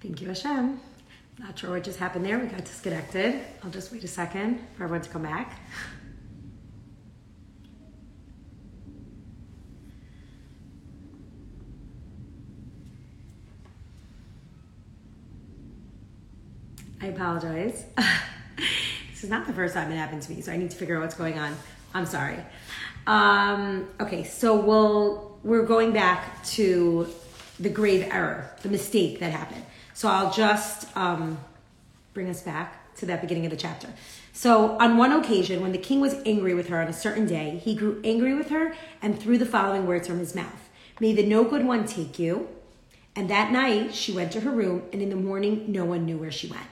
Thank you, Hashem. Not sure what just happened there. We got disconnected. I'll just wait a second for everyone to come back. I apologize. this is not the first time it happened to me, so I need to figure out what's going on. I'm sorry. Um, okay, so we'll we're going back to the grave error, the mistake that happened. So I'll just um, bring us back to that beginning of the chapter. So on one occasion, when the king was angry with her on a certain day, he grew angry with her and threw the following words from his mouth: "May the no good one take you." And that night, she went to her room, and in the morning, no one knew where she went.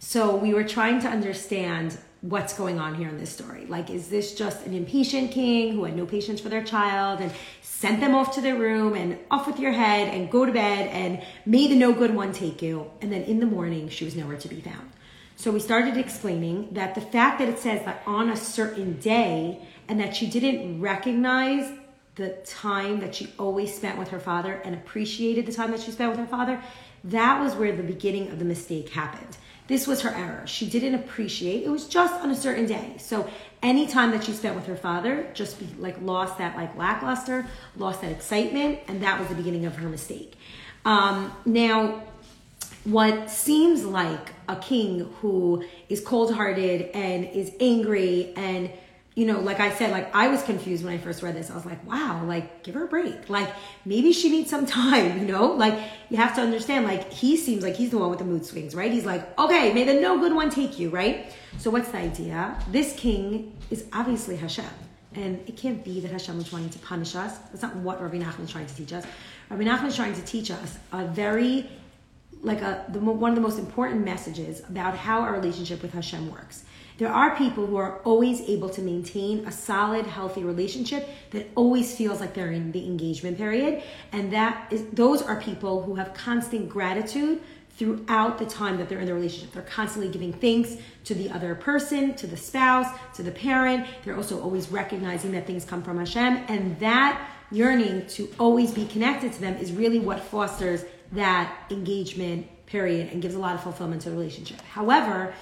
So we were trying to understand what's going on here in this story. Like, is this just an impatient king who had no patience for their child and sent them off to their room and off with your head and go to bed and may the no good one take you? And then in the morning, she was nowhere to be found. So we started explaining that the fact that it says that on a certain day and that she didn't recognize the time that she always spent with her father and appreciated the time that she spent with her father, that was where the beginning of the mistake happened. This was her error. She didn't appreciate. It was just on a certain day. So any time that she spent with her father, just be, like lost that like lackluster, lost that excitement, and that was the beginning of her mistake. Um, now, what seems like a king who is cold-hearted and is angry and you know, like I said, like I was confused when I first read this. I was like, wow, like give her a break. Like maybe she needs some time, you know? Like you have to understand, like he seems like he's the one with the mood swings, right? He's like, okay, may the no good one take you, right? So what's the idea? This king is obviously Hashem. And it can't be that Hashem is trying to punish us. That's not what Rabbi Nachman is trying to teach us. Rabbi Nachman is trying to teach us a very, like a the, one of the most important messages about how our relationship with Hashem works. There are people who are always able to maintain a solid, healthy relationship that always feels like they're in the engagement period. And that is those are people who have constant gratitude throughout the time that they're in the relationship. They're constantly giving thanks to the other person, to the spouse, to the parent. They're also always recognizing that things come from Hashem. And that yearning to always be connected to them is really what fosters that engagement period and gives a lot of fulfillment to the relationship. However,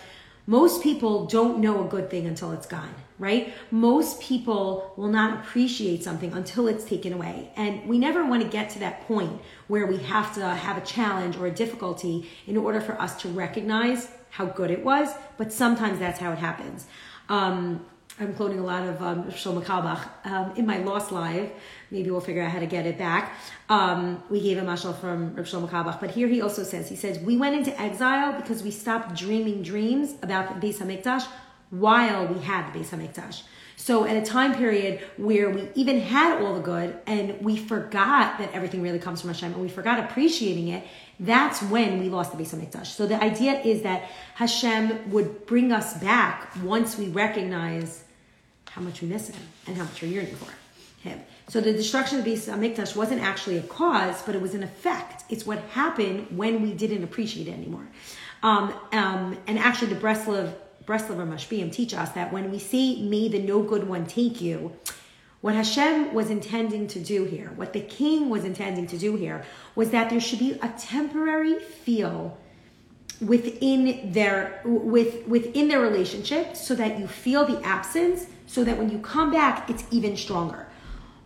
most people don't know a good thing until it's gone, right? Most people will not appreciate something until it's taken away. And we never want to get to that point where we have to have a challenge or a difficulty in order for us to recognize how good it was. But sometimes that's how it happens. Um, I'm quoting a lot of um, Shlomo Carlebach. Um, in my Lost Live, maybe we'll figure out how to get it back. Um, we gave him a mashal from Rav Shlomo Carlebach, but here he also says, he says, we went into exile because we stopped dreaming dreams about the Beis HaMikdash while we had the Beis HaMikdash. So at a time period where we even had all the good and we forgot that everything really comes from Hashem and we forgot appreciating it, that's when we lost the Beis HaMikdash. So the idea is that Hashem would bring us back once we recognize how much we miss him and how much we're yearning for him. So the destruction of the Beis Hamikdash wasn't actually a cause, but it was an effect. It's what happened when we didn't appreciate it anymore. Um, um, and actually, the Breslov Breslover Mashpiyim teach us that when we say "May the no good one take you," what Hashem was intending to do here, what the king was intending to do here, was that there should be a temporary feel within their with within their relationship so that you feel the absence so that when you come back it's even stronger.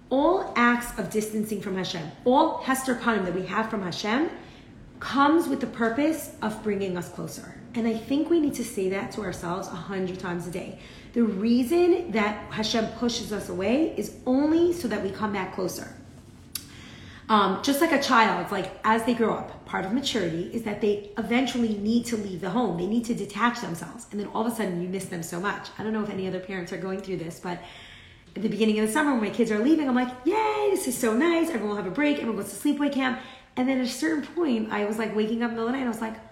All acts of distancing from Hashem all Hester Panim that we have from Hashem comes with the purpose of bringing us closer and I think we need to say that to ourselves a hundred times a day the reason that Hashem pushes us away is only so that we come back closer um, just like a child, like as they grow up, part of maturity is that they eventually need to leave the home. They need to detach themselves. And then all of a sudden you miss them so much. I don't know if any other parents are going through this, but at the beginning of the summer when my kids are leaving, I'm like, yay, this is so nice. Everyone will have a break. Everyone goes to sleepaway camp. And then at a certain point, I was like waking up in the middle of the night and I was like,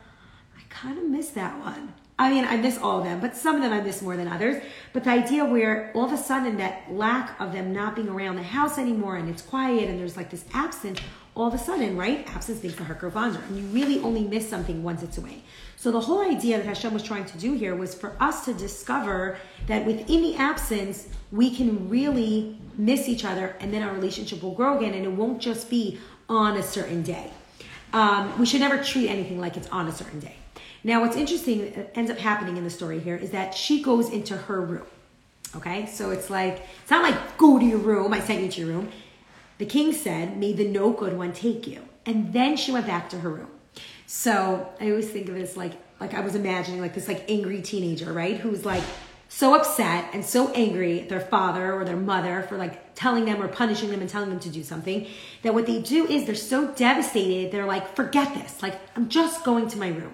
kind of miss that one. I mean, I miss all of them, but some of them I miss more than others. But the idea where all of a sudden that lack of them not being around the house anymore and it's quiet and there's like this absence, all of a sudden, right? Absence makes the heart grow fonder. And you really only miss something once it's away. So the whole idea that Hashem was trying to do here was for us to discover that within the absence, we can really miss each other and then our relationship will grow again and it won't just be on a certain day. um, we should never treat anything like it's on a certain day. Now, what's interesting uh, ends up happening in the story here is that she goes into her room. Okay, so it's like, it's not like go to your room, I sent you to your room. The king said, May the no good one take you. And then she went back to her room. So I always think of as like, like I was imagining like this like angry teenager, right? Who's like so upset and so angry at their father or their mother for like telling them or punishing them and telling them to do something that what they do is they're so devastated, they're like, forget this. Like, I'm just going to my room.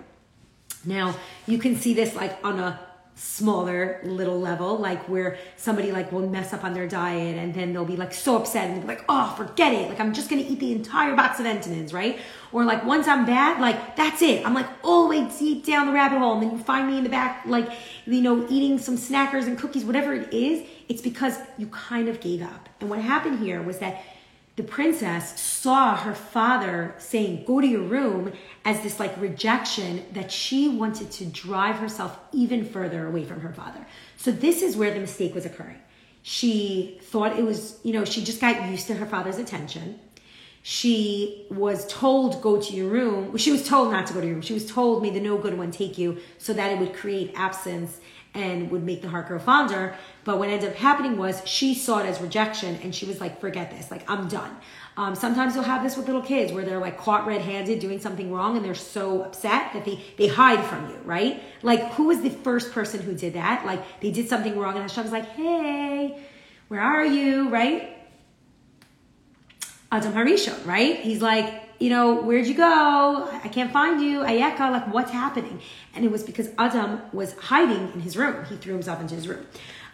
Now, you can see this like on a smaller little level, like where somebody like will mess up on their diet and then they'll be like so upset and be like, oh, forget it. Like I'm just gonna eat the entire box of Entenmann's, right? Or like once I'm bad, like that's it. I'm like all the way deep down the rabbit hole and then you find me in the back, like, you know, eating some snackers and cookies, whatever it is. It's because you kind of gave up. And what happened here was that the princess saw her father saying, Go to your room, as this like rejection that she wanted to drive herself even further away from her father. So, this is where the mistake was occurring. She thought it was, you know, she just got used to her father's attention. She was told, Go to your room. She was told not to go to your room. She was told, May the no good one take you, so that it would create absence and would make the heart grow fonder. But what ended up happening was she saw it as rejection and she was like, forget this, like I'm done. Um, sometimes you'll have this with little kids where they're like caught red-handed doing something wrong and they're so upset that they, they hide from you, right? Like who was the first person who did that? Like they did something wrong and Hashem was like, hey, where are you, right? Adam Harishon, right? He's like, you know, where'd you go? I can't find you. Ayeka, like what's happening? And it was because Adam was hiding in his room. He threw himself into his room.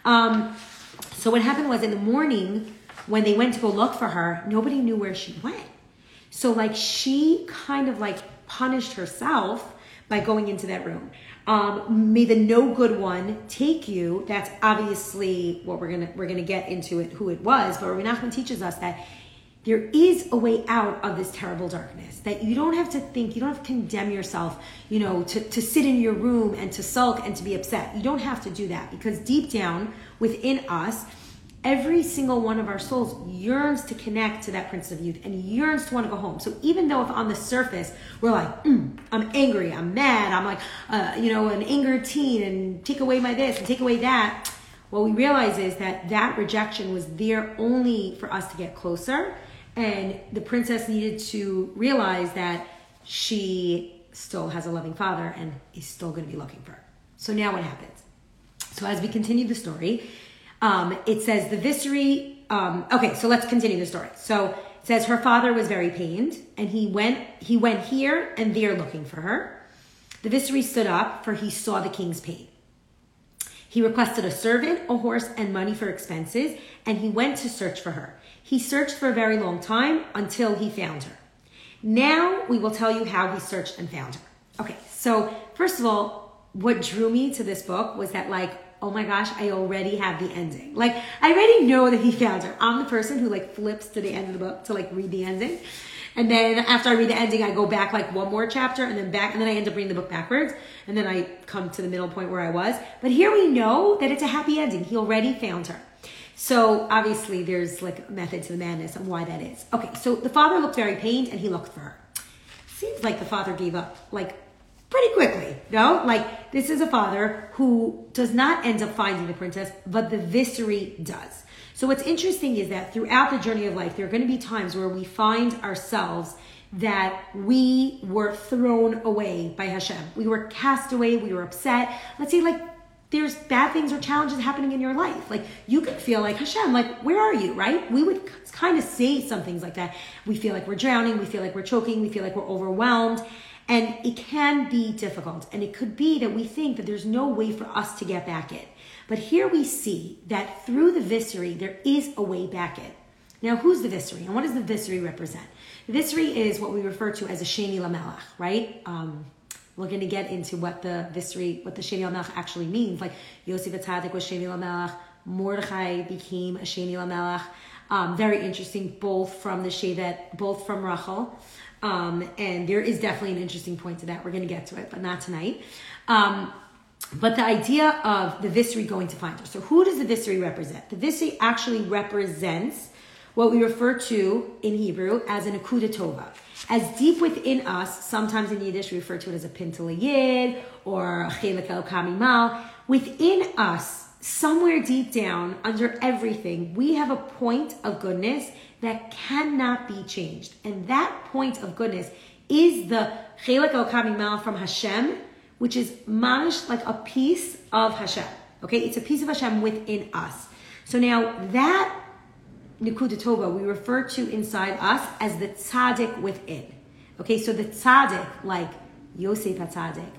Um, so what happened was in the morning when they went to go look for her, nobody knew where she went. So like she kind of like punished herself by going into that room. Um, may the no good one take you. That's obviously what we're gonna we're gonna get into it who it was, but Menachem teaches us that there is a way out of this terrible darkness that you don't have to think you don't have to condemn yourself you know to, to sit in your room and to sulk and to be upset. You don't have to do that because deep down within us every single one of our souls yearns to connect to that prince of youth and yearns to want to go home. So even though if on the surface we're like mm, i'm angry i'm mad i'm like uh, you know an angered teen and take away my this and take away that what we realize is that that rejection was there only for us to get closer and the princess needed to realize that she still has a loving father and he's still going to be looking for her. So now what happens? So as we continue the story, um, it says the Visery. Um, okay, so let's continue the story. So it says her father was very pained, and he went he went here and there looking for her. The Visery stood up, for he saw the king's pain. He requested a servant, a horse, and money for expenses, and he went to search for her. He searched for a very long time until he found her. Now we will tell you how he searched and found her. Okay, so first of all, what drew me to this book was that, like, oh my gosh, I already have the ending. Like, I already know that he found her. I'm the person who, like, flips to the end of the book to, like, read the ending. And then after I read the ending, I go back like one more chapter and then back, and then I end up reading the book backwards. And then I come to the middle point where I was. But here we know that it's a happy ending. He already found her. So obviously there's like a method to the madness on why that is. Okay, so the father looked very pained and he looked for her. Seems like the father gave up like pretty quickly, no? Like this is a father who does not end up finding the princess, but the Visery does. So what's interesting is that throughout the journey of life, there are going to be times where we find ourselves that we were thrown away by Hashem. We were cast away, we were upset. Let's say like there's bad things or challenges happening in your life. Like you could feel like Hashem, like where are you, right? We would kind of say some things like that. We feel like we're drowning, we feel like we're choking, we feel like we're overwhelmed, and it can be difficult. And it could be that we think that there's no way for us to get back in. But here we see that through the Visery, there is a way back in. Now, who's the Visery, and what does the Visery represent? The Visery is what we refer to as a Sheni Lamelach, right? Um, we're going to get into what the Visery, what the Sheni Lamelach actually means. Like Yosef HaTzaddik was Sheni Lamelach, Mordechai became a Sheni Lamelach. Um, very interesting, both from the Shevet, both from Rachel. Um, and there is definitely an interesting point to that. We're going to get to it, but not tonight. Um, but the idea of the Visery going to find her. So who does the Visery represent? The Visery actually represents what we refer to in Hebrew as an akuda tova. As deep within us, sometimes in Yiddish we refer to it as a pintel yid or chelek Eloka mima'al. Within us, somewhere deep down, under everything, we have a point of goodness that cannot be changed. And that point of goodness is the chelek Eloka mima'al from Hashem, which is manish like a piece of Hashem. Okay, it's a piece of Hashem within us. So now that Nikuda Tova we refer to inside us as the tzaddik within. Okay, so the tzaddik, like Yosef HaTzaddik,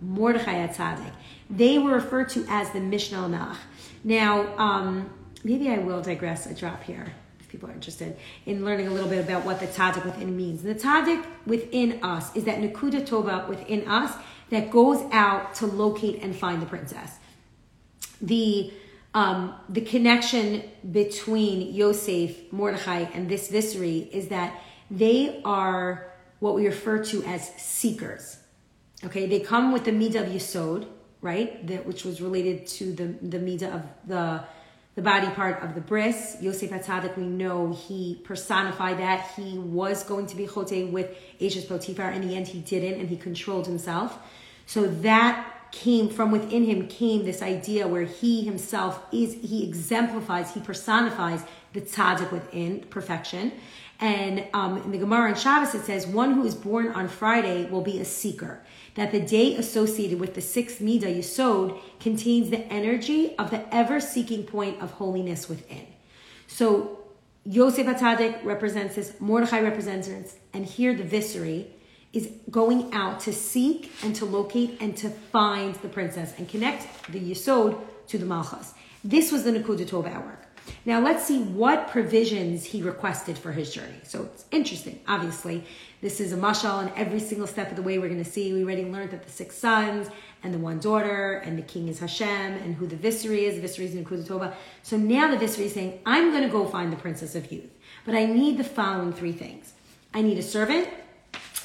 Mordechai HaTzaddik, they were referred to as the Mishnah Melech. Now, um, maybe I will digress a drop here if people are interested in learning a little bit about what the tzaddik within means. The tzaddik within us is that Nikuda Tova within us that goes out to locate and find the princess. The um, the connection between Yosef, Mordechai, and this viscera is that they are what we refer to as seekers. Okay, they come with the midah of Yisod, right? That which was related to the the midah of the the body part of the bris. Yosef Hatzadik, we know he personified that. He was going to be chote with Eishes Potiphar. In the end, he didn't, and he controlled himself. So that came from within him came this idea where he himself is he exemplifies he personifies the tzaddik within perfection and um, in the Gemara and Shabbos it says one who is born on Friday will be a seeker that the day associated with the sixth midah yisod contains the energy of the ever seeking point of holiness within so Yosef HaTzaddik represents this Mordechai represents this and here the viscera is going out to seek and to locate and to find the princess and connect the Yisod to the Malchus. This was the Nakuda Tova work. Now let's see what provisions he requested for his journey. So it's interesting. Obviously, this is a mashal, and every single step of the way we're going to see. We already learned that the six sons and the one daughter, and the king is Hashem, and who the viscera is. The viscera is Nakuda Tova. So now the viscera is saying, "I'm going to go find the princess of youth, but I need the following three things. I need a servant."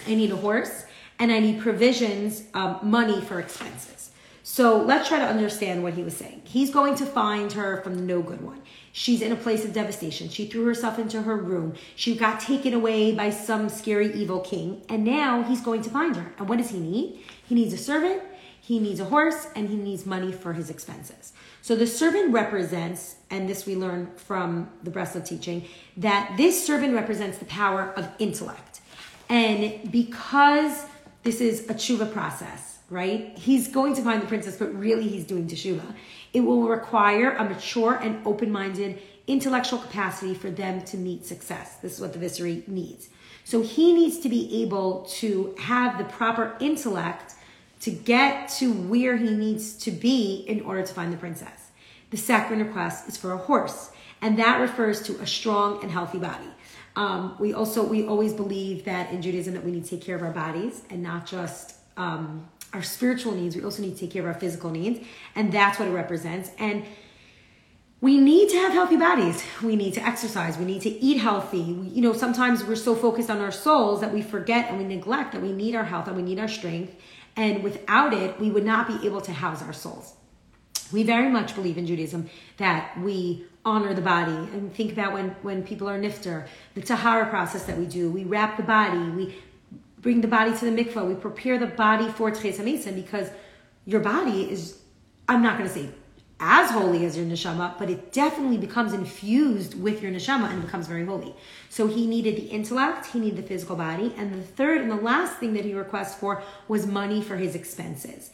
I need a horse, and I need provisions, um, money for expenses. So let's try to understand what he was saying. He's going to find her from the no good one. She's in a place of devastation. She threw herself into her room. She got taken away by some scary evil king, and now he's going to find her. And what does he need? He needs a servant, he needs a horse, and he needs money for his expenses. So the servant represents, and this we learn from the Breslov teaching, that this servant represents the power of intellect. And because this is a teshuva process, right? He's going to find the princess, but really he's doing teshuva. It will require a mature and open-minded intellectual capacity for them to meet success. This is what the viscera needs. So he needs to be able to have the proper intellect to get to where he needs to be in order to find the princess. The second request is for a horse, and that refers to a strong and healthy body. Um, we also we always believe that in Judaism that we need to take care of our bodies and not just um, our spiritual needs. We also need to take care of our physical needs, and that's what it represents. And we need to have healthy bodies. We need to exercise. We need to eat healthy. We, you know, sometimes we're so focused on our souls that we forget and we neglect that we need our health and we need our strength. And without it, we would not be able to house our souls. We very much believe in Judaism that we honor the body and think about when, when people are nifter, the tahara process that we do. We wrap the body, we bring the body to the mikvah, we prepare the body for Tches because your body is, I'm not going to say as holy as your neshama, but it definitely becomes infused with your neshama and becomes very holy. So he needed the intellect, he needed the physical body, and the third and the last thing that he requests for was money for his expenses.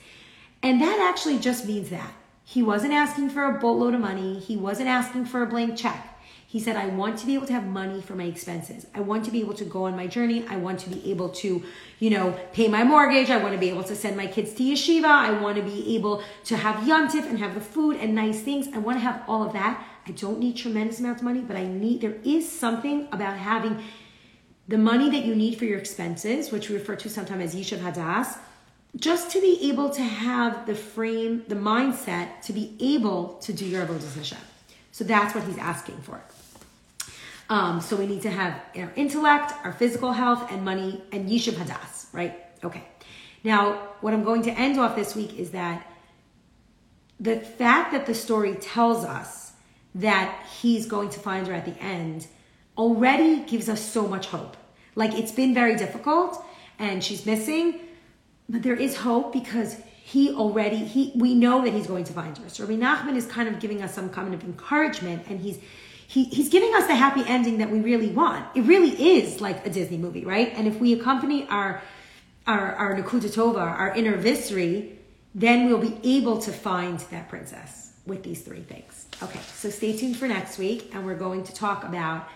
And that actually just means that he wasn't asking for a boatload of money. He wasn't asking for a blank check. He said, I want to be able to have money for my expenses. I want to be able to go on my journey. I want to be able to, you know, pay my mortgage. I want to be able to send my kids to yeshiva. I want to be able to have yontif and have the food and nice things. I want to have all of that. I don't need tremendous amounts of money, but I need, there is something about having the money that you need for your expenses, which we refer to sometimes as Yishuv Hadas, just to be able to have the frame, the mindset to be able to do your avodas Hashem. So that's what he's asking for. Um, so we need to have our intellect, our physical health, and money, and yishuv hadas, right? Okay. Now, what I'm going to end off this week is that the fact that the story tells us that he's going to find her at the end already gives us so much hope. Like it's been very difficult and she's missing, but there is hope because he already he we know that he's going to find her. So Rabbi Nachman is kind of giving us some kind of encouragement and he's he, he's giving us the happy ending that we really want. It really is like a Disney movie, right? And if we accompany our our our Nakuta Tova, our inner viscery, then we'll be able to find that princess with these three things. Okay, so stay tuned for next week, and we're going to talk about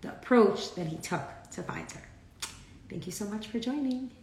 the approach that he took to find her. Thank you so much for joining.